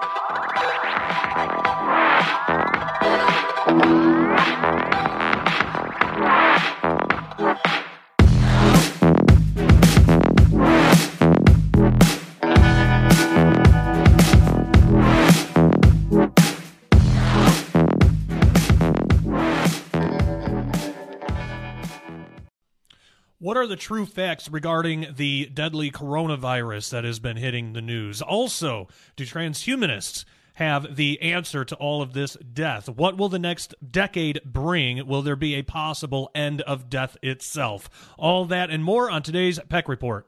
What are the true facts regarding the deadly coronavirus that has been hitting the news? Also, do transhumanists have the answer to all of this death? What will the next decade bring? Will there be a possible end of death itself? All that and more on today's Peck Report.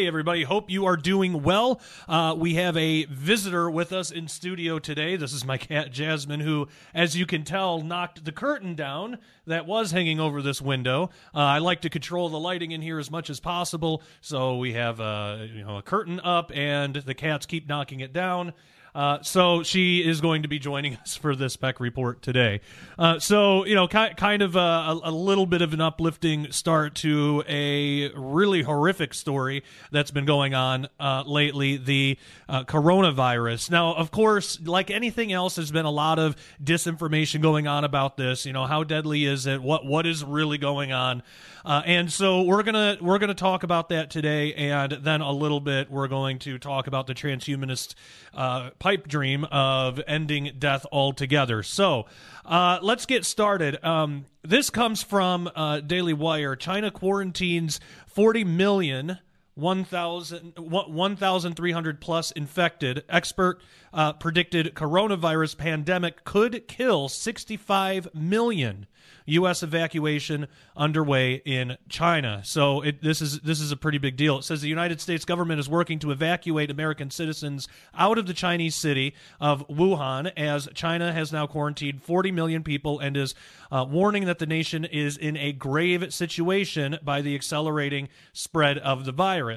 Hey, everybody. Hope you are doing well. Uh, we have a visitor with us in studio today. This is my cat, Jasmine, who, as you can tell, knocked the curtain down that was hanging over this window. Uh, I like to control the lighting in here as much as possible, so we have a, you know, a curtain up, and the cats keep knocking it down. Uh, so she is going to be joining us for this Peck report today. Uh, so you know, ki- kind of a, a, little bit of an uplifting start to a really horrific story that's been going on uh, lately: the uh, coronavirus. Now, of course, like anything else, there's been a lot of disinformation going on about this. You know, how deadly is it? What what is really going on? Uh, and so we're gonna we're gonna talk about that today, and then a little bit we're going to talk about the transhumanist uh, pipe dream of ending death altogether. So uh, let's get started. Um, this comes from uh, Daily Wire. China quarantines 40 million. 1,300 plus infected. Expert uh, predicted coronavirus pandemic could kill 65 million. U.S. evacuation underway in China. So it, this is this is a pretty big deal. It says the United States government is working to evacuate American citizens out of the Chinese city of Wuhan, as China has now quarantined 40 million people and is uh, warning that the nation is in a grave situation by the accelerating spread of the virus.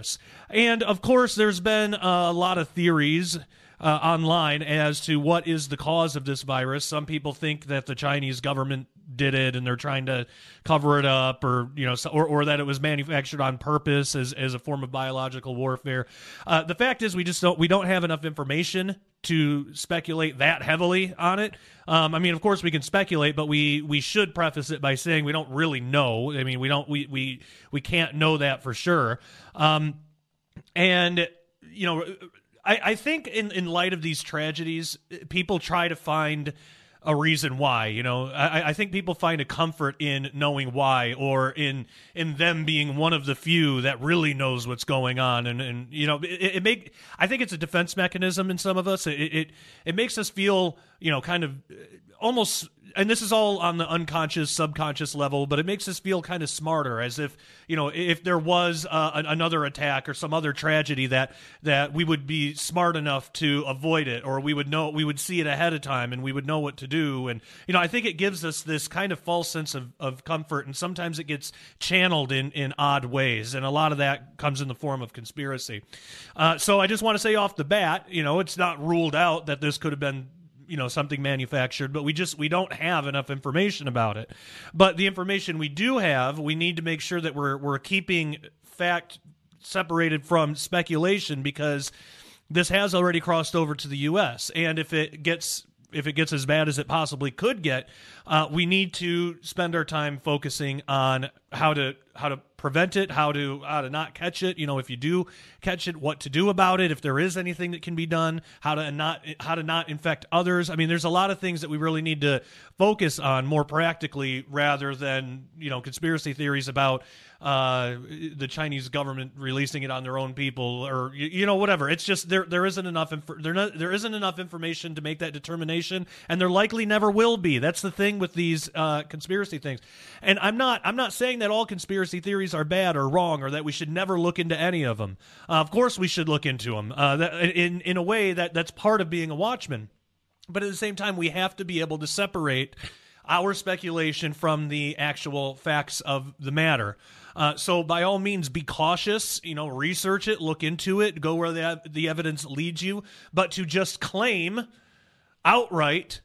And of course, there's been a lot of theories. Uh, online as to what is the cause of this virus. Some people think that the Chinese government did it and they're trying to cover it up or you know or, or that it was manufactured on purpose as, as a form of biological warfare. Uh, the fact is we just don't we don't have enough information to speculate that heavily on it. Um, i mean of course we can speculate but we we should preface it by saying we don't really know. I mean we don't we we, we can't know that for sure. Um, and you know I, I think in, in light of these tragedies, people try to find a reason why. You know, I, I, think people find a comfort in knowing why, or in in them being one of the few that really knows what's going on. And and you know, it, it make I think it's a defense mechanism in some of us. It, it it makes us feel you know kind of uh, almost and this is all on the unconscious subconscious level but it makes us feel kind of smarter as if you know if there was uh, another attack or some other tragedy that that we would be smart enough to avoid it or we would know we would see it ahead of time and we would know what to do. And you know i think it gives us this kind of false sense of, of comfort and sometimes it gets channeled in in odd ways and a lot of that comes in the form of conspiracy. Uh, so i just want to say off the bat you know it's not ruled out that this could have been you know something manufactured but we just we don't have enough information about it. But the information we do have we need to make sure that we're we're keeping fact separated from speculation because this has already crossed over to the US and if it gets if it gets as bad as it possibly could get, uh, we need to spend our time focusing on how to how to prevent it, how to how to not catch it. You know, if you do catch it, what to do about it. If there is anything that can be done, how to not how to not infect others. I mean, there's a lot of things that we really need to focus on more practically rather than you know conspiracy theories about uh, the Chinese government releasing it on their own people or you, you know whatever. It's just there there isn't enough inf- there not, there isn't enough information to make that determination, and there likely never will be. That's the thing with these uh, conspiracy things. And I'm not I'm not saying that all conspiracy theories are bad or wrong or that we should never look into any of them. Uh, of course, we should look into them uh, in in a way that that's part of being a watchman. But at the same time, we have to be able to separate our speculation from the actual facts of the matter. Uh, so by all means, be cautious. You know, research it, look into it, go where the the evidence leads you. But to just claim outright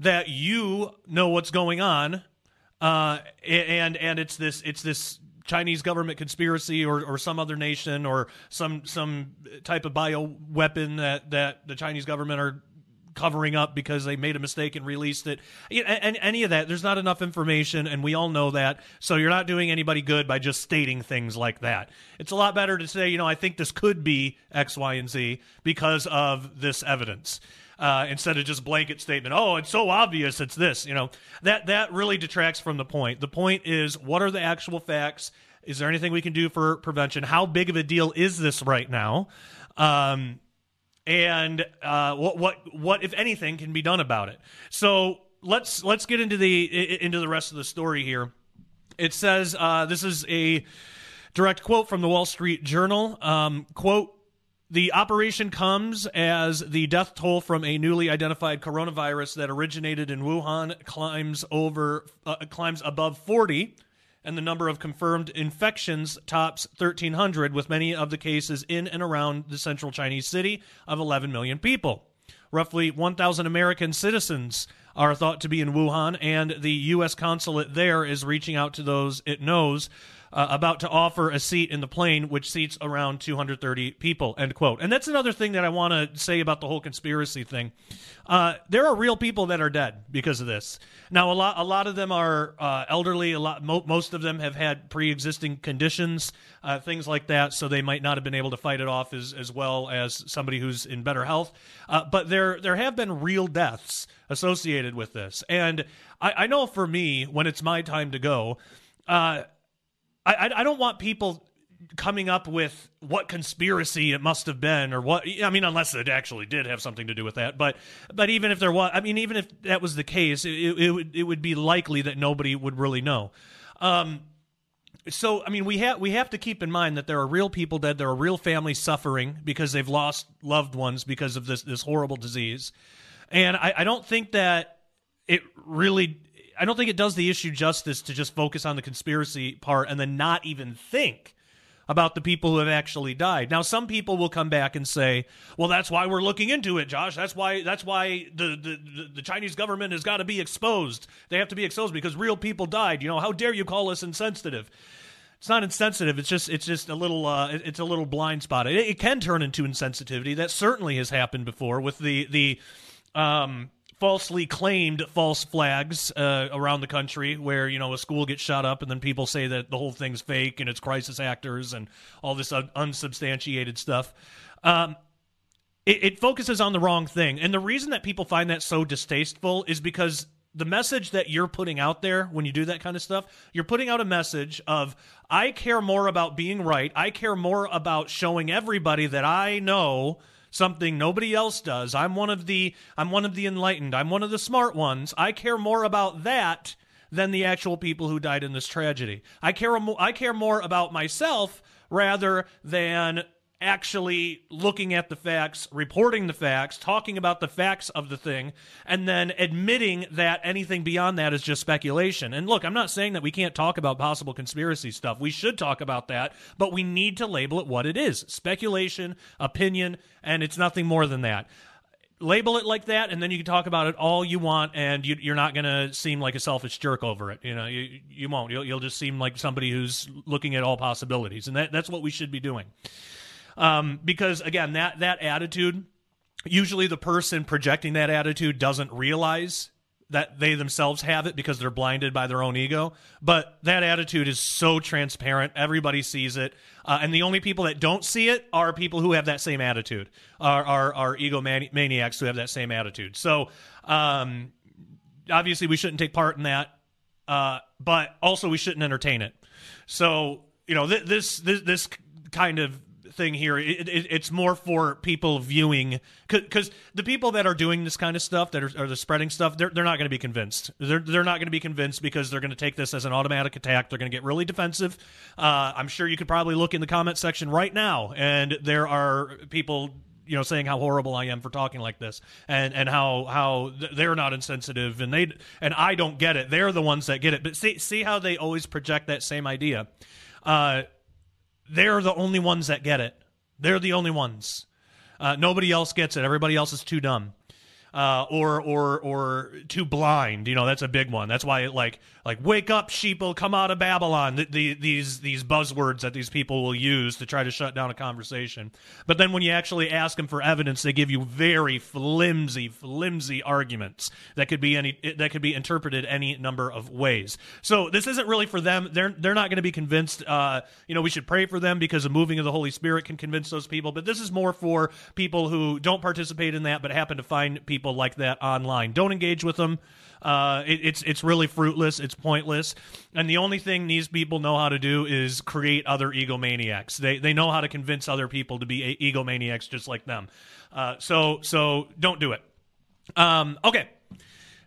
that you know what's going on, uh, and and it's this it's this Chinese government conspiracy or, or some other nation or some some type of bio weapon that, that the Chinese government are covering up because they made a mistake and released it. And any of that, there's not enough information, and we all know that. So you're not doing anybody good by just stating things like that. It's a lot better to say, you know, I think this could be X, Y, and Z because of this evidence. Uh, instead of just blanket statement, oh, it's so obvious it's this. You know, that that really detracts from the point. The point is, what are the actual facts? Is there anything we can do for prevention? How big of a deal is this right now? Um, and uh, what what what if anything can be done about it. So let's let's get into the into the rest of the story here. It says uh, this is a direct quote from the Wall Street Journal. Um, quote. The operation comes as the death toll from a newly identified coronavirus that originated in Wuhan climbs over uh, climbs above 40 and the number of confirmed infections tops 1,300, with many of the cases in and around the central Chinese city of 11 million people. Roughly 1,000 American citizens are thought to be in Wuhan, and the U.S. consulate there is reaching out to those it knows uh, about to offer a seat in the plane, which seats around 230 people. End quote. And that's another thing that I want to say about the whole conspiracy thing. Uh, there are real people that are dead because of this. Now, a lot, a lot of them are uh, elderly. A lot, mo- most of them have had pre-existing conditions, uh, things like that. So they might not have been able to fight it off as, as well as somebody who's in better health. Uh, but there, there have been real deaths associated with this, and I, I know for me, when it's my time to go. Uh, I, I don't want people coming up with what conspiracy it must have been or what I mean unless it actually did have something to do with that but but even if there was I mean even if that was the case it, it would it would be likely that nobody would really know. Um so I mean we have we have to keep in mind that there are real people dead there are real families suffering because they've lost loved ones because of this this horrible disease. And I, I don't think that it really I don't think it does the issue justice to just focus on the conspiracy part and then not even think about the people who have actually died. Now, some people will come back and say, "Well, that's why we're looking into it, Josh. That's why that's why the the, the Chinese government has got to be exposed. They have to be exposed because real people died. You know, how dare you call us insensitive?" It's not insensitive. It's just it's just a little uh, it's a little blind spot. It, it can turn into insensitivity. That certainly has happened before with the the um, falsely claimed false flags uh, around the country where you know a school gets shot up and then people say that the whole thing's fake and it's crisis actors and all this un- unsubstantiated stuff um, it, it focuses on the wrong thing and the reason that people find that so distasteful is because the message that you're putting out there when you do that kind of stuff, you're putting out a message of, I care more about being right. I care more about showing everybody that I know something nobody else does. I'm one of the I'm one of the enlightened. I'm one of the smart ones. I care more about that than the actual people who died in this tragedy. I care I care more about myself rather than actually looking at the facts, reporting the facts, talking about the facts of the thing, and then admitting that anything beyond that is just speculation. And look, I'm not saying that we can't talk about possible conspiracy stuff. We should talk about that, but we need to label it what it is speculation, opinion, and it's nothing more than that. Label it like that, and then you can talk about it all you want, and you, are not going to seem like a selfish jerk over it. You know, you, you won't. You'll, you'll just seem like somebody who's looking at all possibilities, and that, that's what we should be doing um, because again, that that attitude, usually the person projecting that attitude doesn't realize that they themselves have it because they're blinded by their own ego. But that attitude is so transparent; everybody sees it, uh, and the only people that don't see it are people who have that same attitude, are are, are ego maniacs who have that same attitude. So, um, obviously, we shouldn't take part in that, uh, but also we shouldn't entertain it. So, you know, th- this this this kind of thing here. It, it, it's more for people viewing because the people that are doing this kind of stuff that are, are the spreading stuff, they're, they're not going to be convinced. They're, they're not going to be convinced because they're going to take this as an automatic attack. They're going to get really defensive. Uh, I'm sure you could probably look in the comment section right now, and there are people you know saying how horrible I am for talking like this and and how how they're not insensitive and they and I don't get it they're the ones that get it but see see how they always project that same idea uh, they're the only ones that get it. They're the only ones. Uh, nobody else gets it. Everybody else is too dumb uh, or or or too blind. You know, that's a big one. That's why like like wake up, sheeple, come out of Babylon. The, the, these these buzzwords that these people will use to try to shut down a conversation. But then when you actually ask them for evidence, they give you very flimsy, flimsy arguments that could be any that could be interpreted any number of ways. So this isn't really for them. They're they're not going to be convinced. Uh, you know, we should pray for them because the moving of the Holy Spirit can convince those people. But this is more for people who don't participate in that, but happen to find people people like that online. Don't engage with them. Uh, it, it's it's really fruitless. It's pointless. And the only thing these people know how to do is create other egomaniacs. They they know how to convince other people to be egomaniacs just like them. Uh, so so don't do it. Um, okay.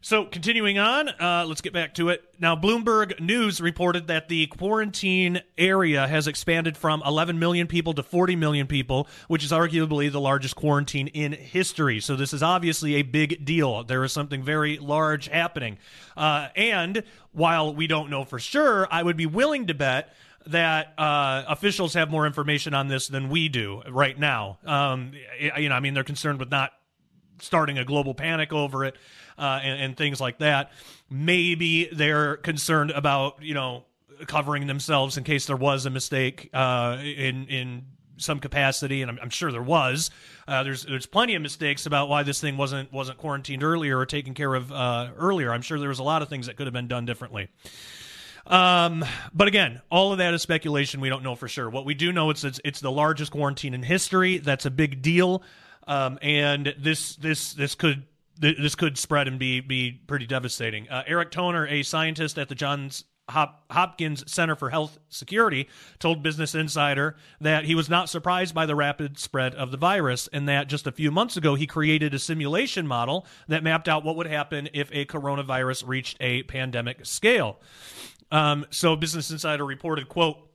So, continuing on, uh, let's get back to it. Now, Bloomberg News reported that the quarantine area has expanded from 11 million people to 40 million people, which is arguably the largest quarantine in history. So, this is obviously a big deal. There is something very large happening. Uh, and while we don't know for sure, I would be willing to bet that uh, officials have more information on this than we do right now. Um, you know, I mean, they're concerned with not starting a global panic over it uh, and, and things like that. Maybe they're concerned about you know covering themselves in case there was a mistake uh, in in some capacity, and I'm, I'm sure there was. Uh, there's there's plenty of mistakes about why this thing wasn't wasn't quarantined earlier or taken care of uh, earlier. I'm sure there was a lot of things that could have been done differently. Um, but again, all of that is speculation. We don't know for sure. What we do know is it's it's the largest quarantine in history. That's a big deal. Um, and this this this could this could spread and be be pretty devastating. Uh, Eric Toner, a scientist at the Johns Hop- Hopkins Center for Health Security, told Business Insider that he was not surprised by the rapid spread of the virus, and that just a few months ago he created a simulation model that mapped out what would happen if a coronavirus reached a pandemic scale. Um, so, Business Insider reported, "quote."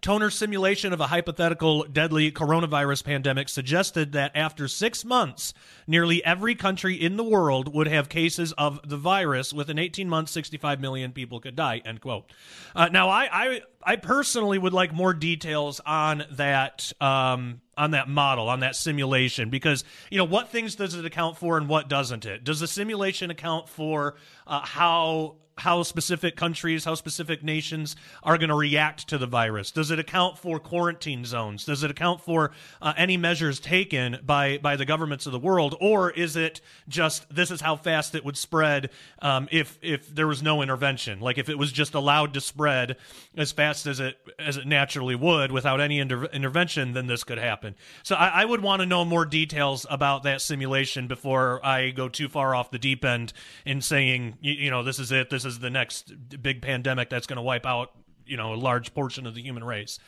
Toner's simulation of a hypothetical deadly coronavirus pandemic suggested that after six months, nearly every country in the world would have cases of the virus. Within 18 months, 65 million people could die. End quote. Uh, now, I, I, I personally would like more details on that. Um, on that model, on that simulation, because you know what things does it account for and what doesn't it? Does the simulation account for uh, how how specific countries, how specific nations are going to react to the virus? Does it account for quarantine zones? Does it account for uh, any measures taken by by the governments of the world, or is it just this is how fast it would spread um, if if there was no intervention? Like if it was just allowed to spread as fast as it as it naturally would without any inter- intervention, then this could happen. So I, I would want to know more details about that simulation before I go too far off the deep end in saying you, you know this is it. This is the next big pandemic that's going to wipe out you know a large portion of the human race.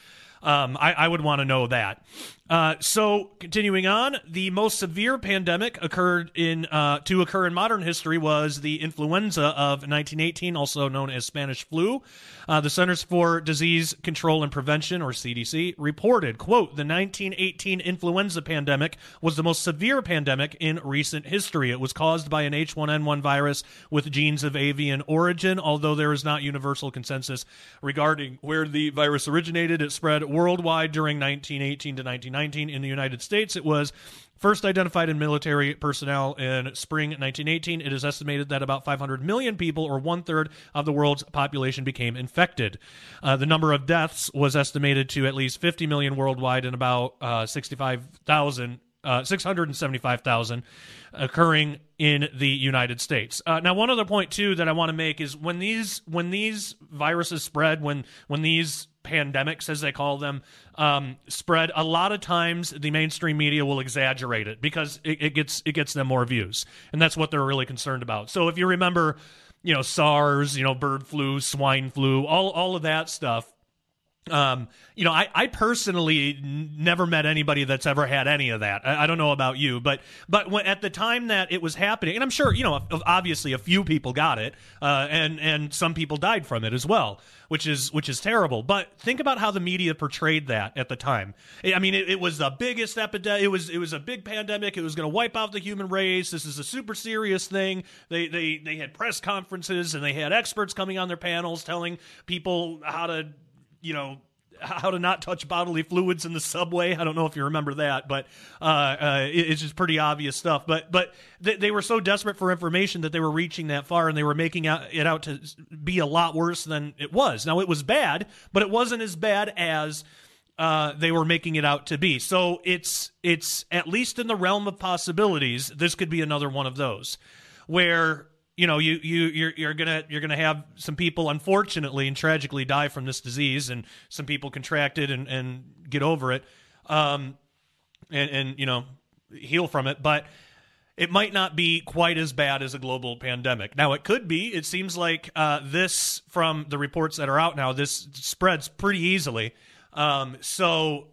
Um, I, I, would want to know that. Uh, so, continuing on, the most severe pandemic occurred in uh, to occur in modern history was the influenza of 1918, also known as Spanish flu. Uh, the Centers for Disease Control and Prevention, or CDC, reported, "quote The 1918 influenza pandemic was the most severe pandemic in recent history. It was caused by an H1N1 virus with genes of avian origin. Although there is not universal consensus regarding where the virus originated, it spread worldwide during 1918 to 1919. In the United States, it was First identified in military personnel in spring 1918, it is estimated that about 500 million people, or one third of the world's population, became infected. Uh, the number of deaths was estimated to at least 50 million worldwide and about uh, 65,000. Uh, 675,000 occurring in the United States. Uh, now, one other point too that I want to make is when these when these viruses spread, when when these pandemics, as they call them, um, spread, a lot of times the mainstream media will exaggerate it because it, it, gets it gets them more views, and that's what they're really concerned about. So if you remember, you know SARS, you know bird flu, swine flu, all all of that stuff. Um, you know, I, I personally n- never met anybody that's ever had any of that. I, I don't know about you, but but when, at the time that it was happening, and I'm sure you know, obviously a few people got it, uh, and and some people died from it as well, which is which is terrible. But think about how the media portrayed that at the time. I mean, it, it was the biggest epidemic. It was it was a big pandemic. It was going to wipe out the human race. This is a super serious thing. They they they had press conferences and they had experts coming on their panels telling people how to you know how to not touch bodily fluids in the subway. I don't know if you remember that, but uh, uh, it's just pretty obvious stuff. But but they, they, were so desperate for information that they were reaching that far, and they were making it out to be a lot worse than it was. Now it was bad, but it wasn't as bad as. Uh, they were making it out to be. So it's it's at least in the realm of possibilities. This could be another one of those, where you know you you you're, you're gonna you're gonna have some people unfortunately and tragically die from this disease and some people contract it and and get over it um and and you know heal from it. But it might not be quite as bad as a global pandemic. Now it could be. It seems like uh, this from the reports that are out now this spreads pretty easily. Um so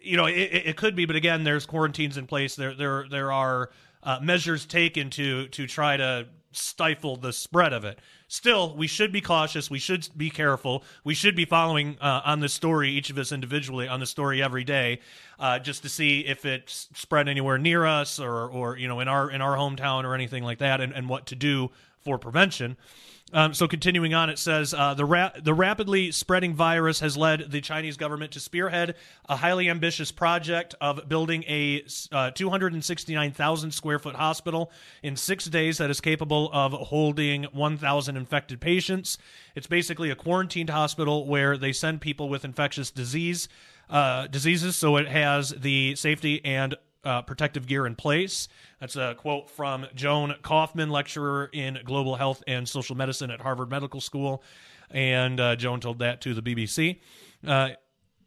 you know it, it could be but again there's quarantines in place. There there there are uh, measures taken to to try to stifle the spread of it. Still, we should be cautious. We should be careful. We should be following uh, on the story, each of us individually, on the story every day, uh, just to see if it's spread anywhere near us or, or you know, in our in our hometown or anything like that, and, and what to do for prevention. Um, so continuing on, it says uh, the ra- the rapidly spreading virus has led the Chinese government to spearhead a highly ambitious project of building a uh, 269,000 square foot hospital in six days that is capable of holding 1,000 infected patients. It's basically a quarantined hospital where they send people with infectious disease uh, diseases, so it has the safety and uh, protective gear in place. That's a quote from Joan Kaufman, lecturer in global health and social medicine at Harvard Medical School. And uh, Joan told that to the BBC. Uh,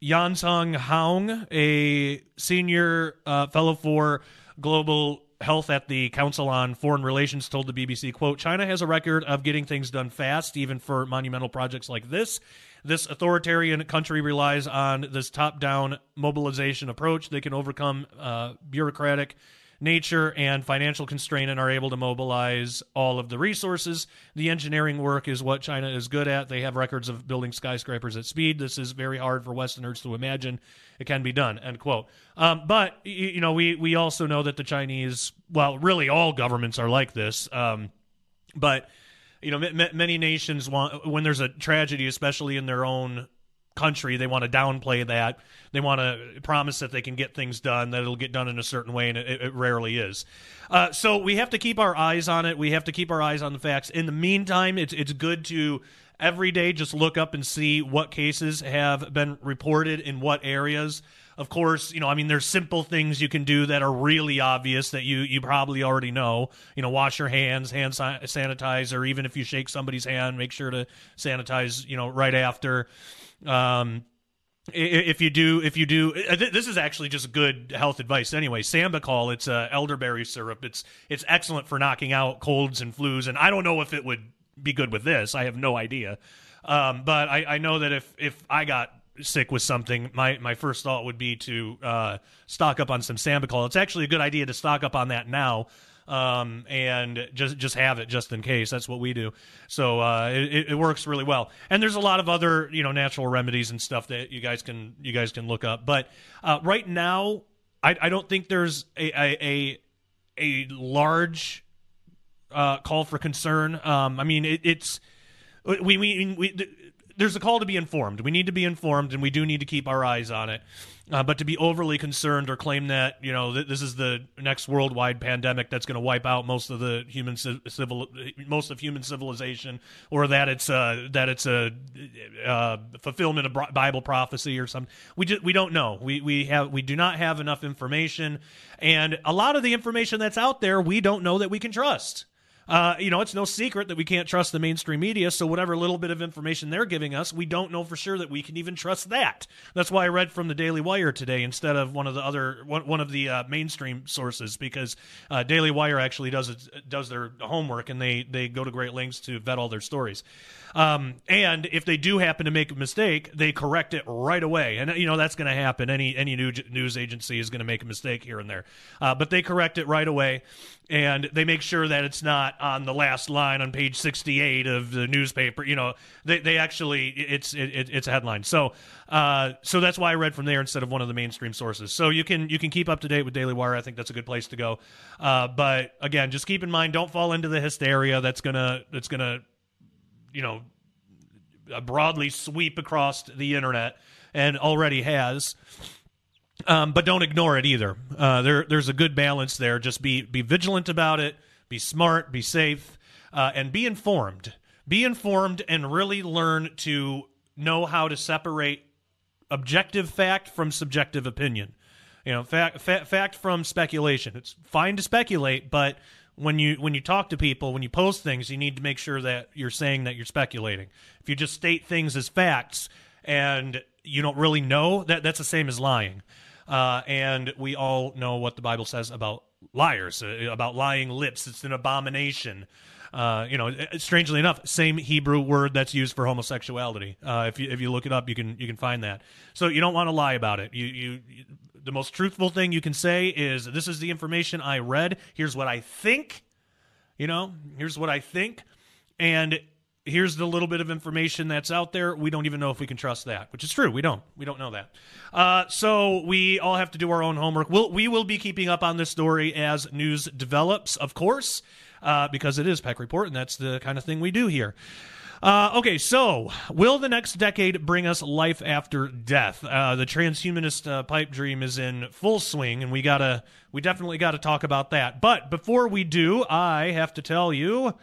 Yanzhong Huang, a senior uh, fellow for global health at the Council on Foreign Relations, told the BBC, quote, China has a record of getting things done fast, even for monumental projects like this. This authoritarian country relies on this top down mobilization approach. They can overcome uh, bureaucratic nature and financial constraint and are able to mobilize all of the resources. The engineering work is what China is good at. They have records of building skyscrapers at speed. This is very hard for Westerners to imagine it can be done. End quote. Um, but you know, we we also know that the Chinese, well, really all governments are like this. Um, but you know, m- many nations want when there's a tragedy, especially in their own country, they want to downplay that. They want to promise that they can get things done, that it'll get done in a certain way, and it, it rarely is. Uh, so we have to keep our eyes on it. We have to keep our eyes on the facts. In the meantime, it's it's good to every day just look up and see what cases have been reported in what areas. Of course, you know, I mean, there's simple things you can do that are really obvious that you you probably already know. You know, wash your hands, hand sanitizer. even if you shake somebody's hand, make sure to sanitize. You know, right after. Um, if you do if you do uh, this is actually just good health advice anyway sambucol it's uh, elderberry syrup it's it's excellent for knocking out colds and flus and i don't know if it would be good with this i have no idea um, but I, I know that if if i got sick with something, my, my first thought would be to uh, stock up on some Sambucol. It's actually a good idea to stock up on that now. Um, and just just have it just in case. That's what we do. So uh, it, it works really well. And there's a lot of other you know natural remedies and stuff that you guys can you guys can look up. But uh, right now, I, I don't think there's a a, a, a large uh, call for concern. Um, I mean, it, it's we we, we there's a call to be informed. We need to be informed, and we do need to keep our eyes on it. Uh, but to be overly concerned or claim that you know th- this is the next worldwide pandemic that's going to wipe out most of the human civil most of human civilization, or that it's uh, that it's a uh, fulfillment of Bible prophecy or something, we just we don't know. We we have we do not have enough information, and a lot of the information that's out there we don't know that we can trust. Uh, you know, it's no secret that we can't trust the mainstream media. So whatever little bit of information they're giving us, we don't know for sure that we can even trust that. That's why I read from the Daily Wire today instead of one of the other one, one of the uh, mainstream sources because uh, Daily Wire actually does it, does their homework and they they go to great lengths to vet all their stories. Um, and if they do happen to make a mistake, they correct it right away. And you know that's going to happen. Any any new news agency is going to make a mistake here and there, uh, but they correct it right away, and they make sure that it's not on the last line on page sixty eight of the newspaper. You know, they they actually it's it, it's a headline. So uh, so that's why I read from there instead of one of the mainstream sources. So you can you can keep up to date with Daily Wire. I think that's a good place to go. Uh, but again, just keep in mind, don't fall into the hysteria that's gonna that's gonna you know broadly sweep across the internet and already has. Um, but don't ignore it either. Uh, there, there's a good balance there. Just be be vigilant about it. Be smart. Be safe, uh, and be informed. Be informed and really learn to know how to separate objective fact from subjective opinion. You know, fact, fa- fact from speculation. It's fine to speculate, but when you when you talk to people, when you post things, you need to make sure that you're saying that you're speculating. If you just state things as facts and you don't really know, that that's the same as lying. Uh, and we all know what the Bible says about liars, uh, about lying lips. It's an abomination. Uh, you know, strangely enough, same Hebrew word that's used for homosexuality. Uh, if you if you look it up, you can you can find that. So you don't want to lie about it. You you the most truthful thing you can say is this is the information I read. Here's what I think. You know, here's what I think. And here's the little bit of information that's out there. We don't even know if we can trust that, which is true. We don't. We don't know that. Uh, so we all have to do our own homework. We'll, we will be keeping up on this story as news develops, of course, uh, because it is Peck Report, and that's the kind of thing we do here. Uh, okay, so will the next decade bring us life after death? Uh, the transhumanist uh, pipe dream is in full swing, and we gotta, we definitely got to talk about that. But before we do, I have to tell you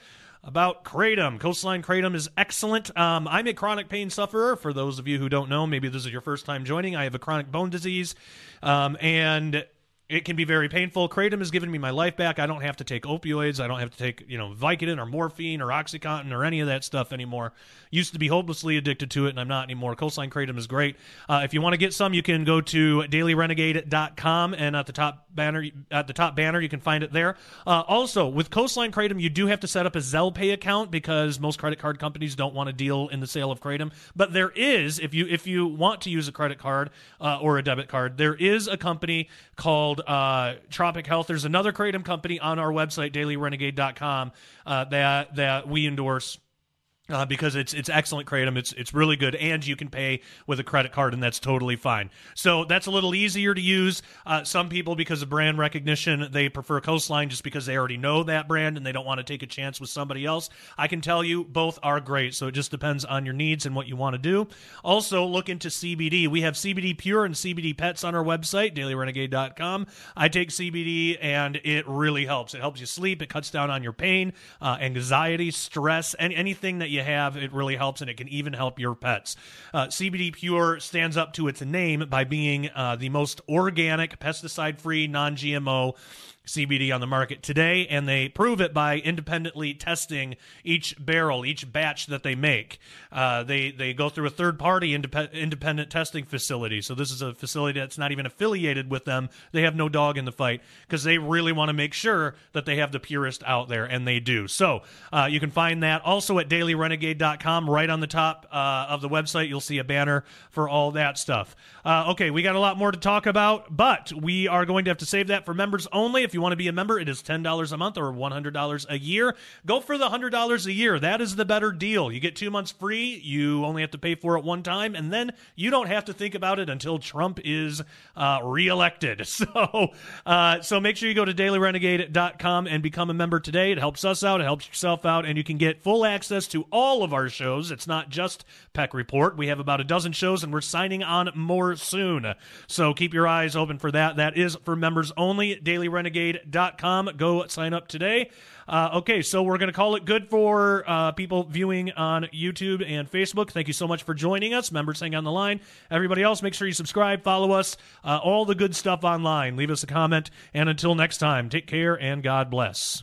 about Kratom. Coastline Kratom is excellent. Um, I'm a chronic pain sufferer. For those of you who don't know, maybe this is your first time joining. I have a chronic bone disease, um, and it can be very painful. Kratom has given me my life back. I don't have to take opioids. I don't have to take, you know, Vicodin or morphine or Oxycontin or any of that stuff anymore. Used to be hopelessly addicted to it, and I'm not anymore. Coastline Kratom is great. Uh, if you want to get some, you can go to dailyrenegade.com, and at the top banner, at the top banner, you can find it there. Uh, also, with Coastline Kratom, you do have to set up a Zelle Pay account because most credit card companies don't want to deal in the sale of Kratom. But there is, if you if you want to use a credit card uh, or a debit card, there is a company called called uh, Tropic Health. There's another kratom company on our website, dailyrenegade.com, uh, that that we endorse uh, because it's it's excellent kratom. It's it's really good, and you can pay with a credit card, and that's totally fine. So that's a little easier to use. Uh, some people, because of brand recognition, they prefer Coastline just because they already know that brand and they don't want to take a chance with somebody else. I can tell you both are great. So it just depends on your needs and what you want to do. Also, look into CBD. We have CBD Pure and CBD Pets on our website, DailyRenegade.com. I take CBD, and it really helps. It helps you sleep. It cuts down on your pain, uh, anxiety, stress, and anything that you have, it really helps, and it can even help your pets. Uh, CBD Pure stands up to its name by being uh, the most organic, pesticide free, non GMO CBD on the market today, and they prove it by independently testing each barrel, each batch that they make. Uh, they they go through a third party indep- independent testing facility. So this is a facility that's not even affiliated with them. They have no dog in the fight because they really want to make sure that they have the purest out there, and they do. So uh, you can find that also at dailyrenegade.com. Right on the top uh, of the website, you'll see a banner for all that stuff. Uh, okay, we got a lot more to talk about, but we are going to have to save that for members only. If you want to be a member, it is $10 a month or $100 a year. Go for the $100 a year. That is the better deal. You get two months free. You only have to pay for it one time, and then you don't have to think about it until Trump is uh, reelected. So, uh, so make sure you go to dailyrenegade.com and become a member today. It helps us out, it helps yourself out, and you can get full access to all of our shows. It's not just Peck Report. We have about a dozen shows, and we're signing on more soon. So keep your eyes open for that. That is for members only. Daily Renegade com. Go sign up today. Uh, okay, so we're going to call it good for uh, people viewing on YouTube and Facebook. Thank you so much for joining us. Members, hang on the line. Everybody else, make sure you subscribe, follow us, uh, all the good stuff online. Leave us a comment. And until next time, take care and God bless.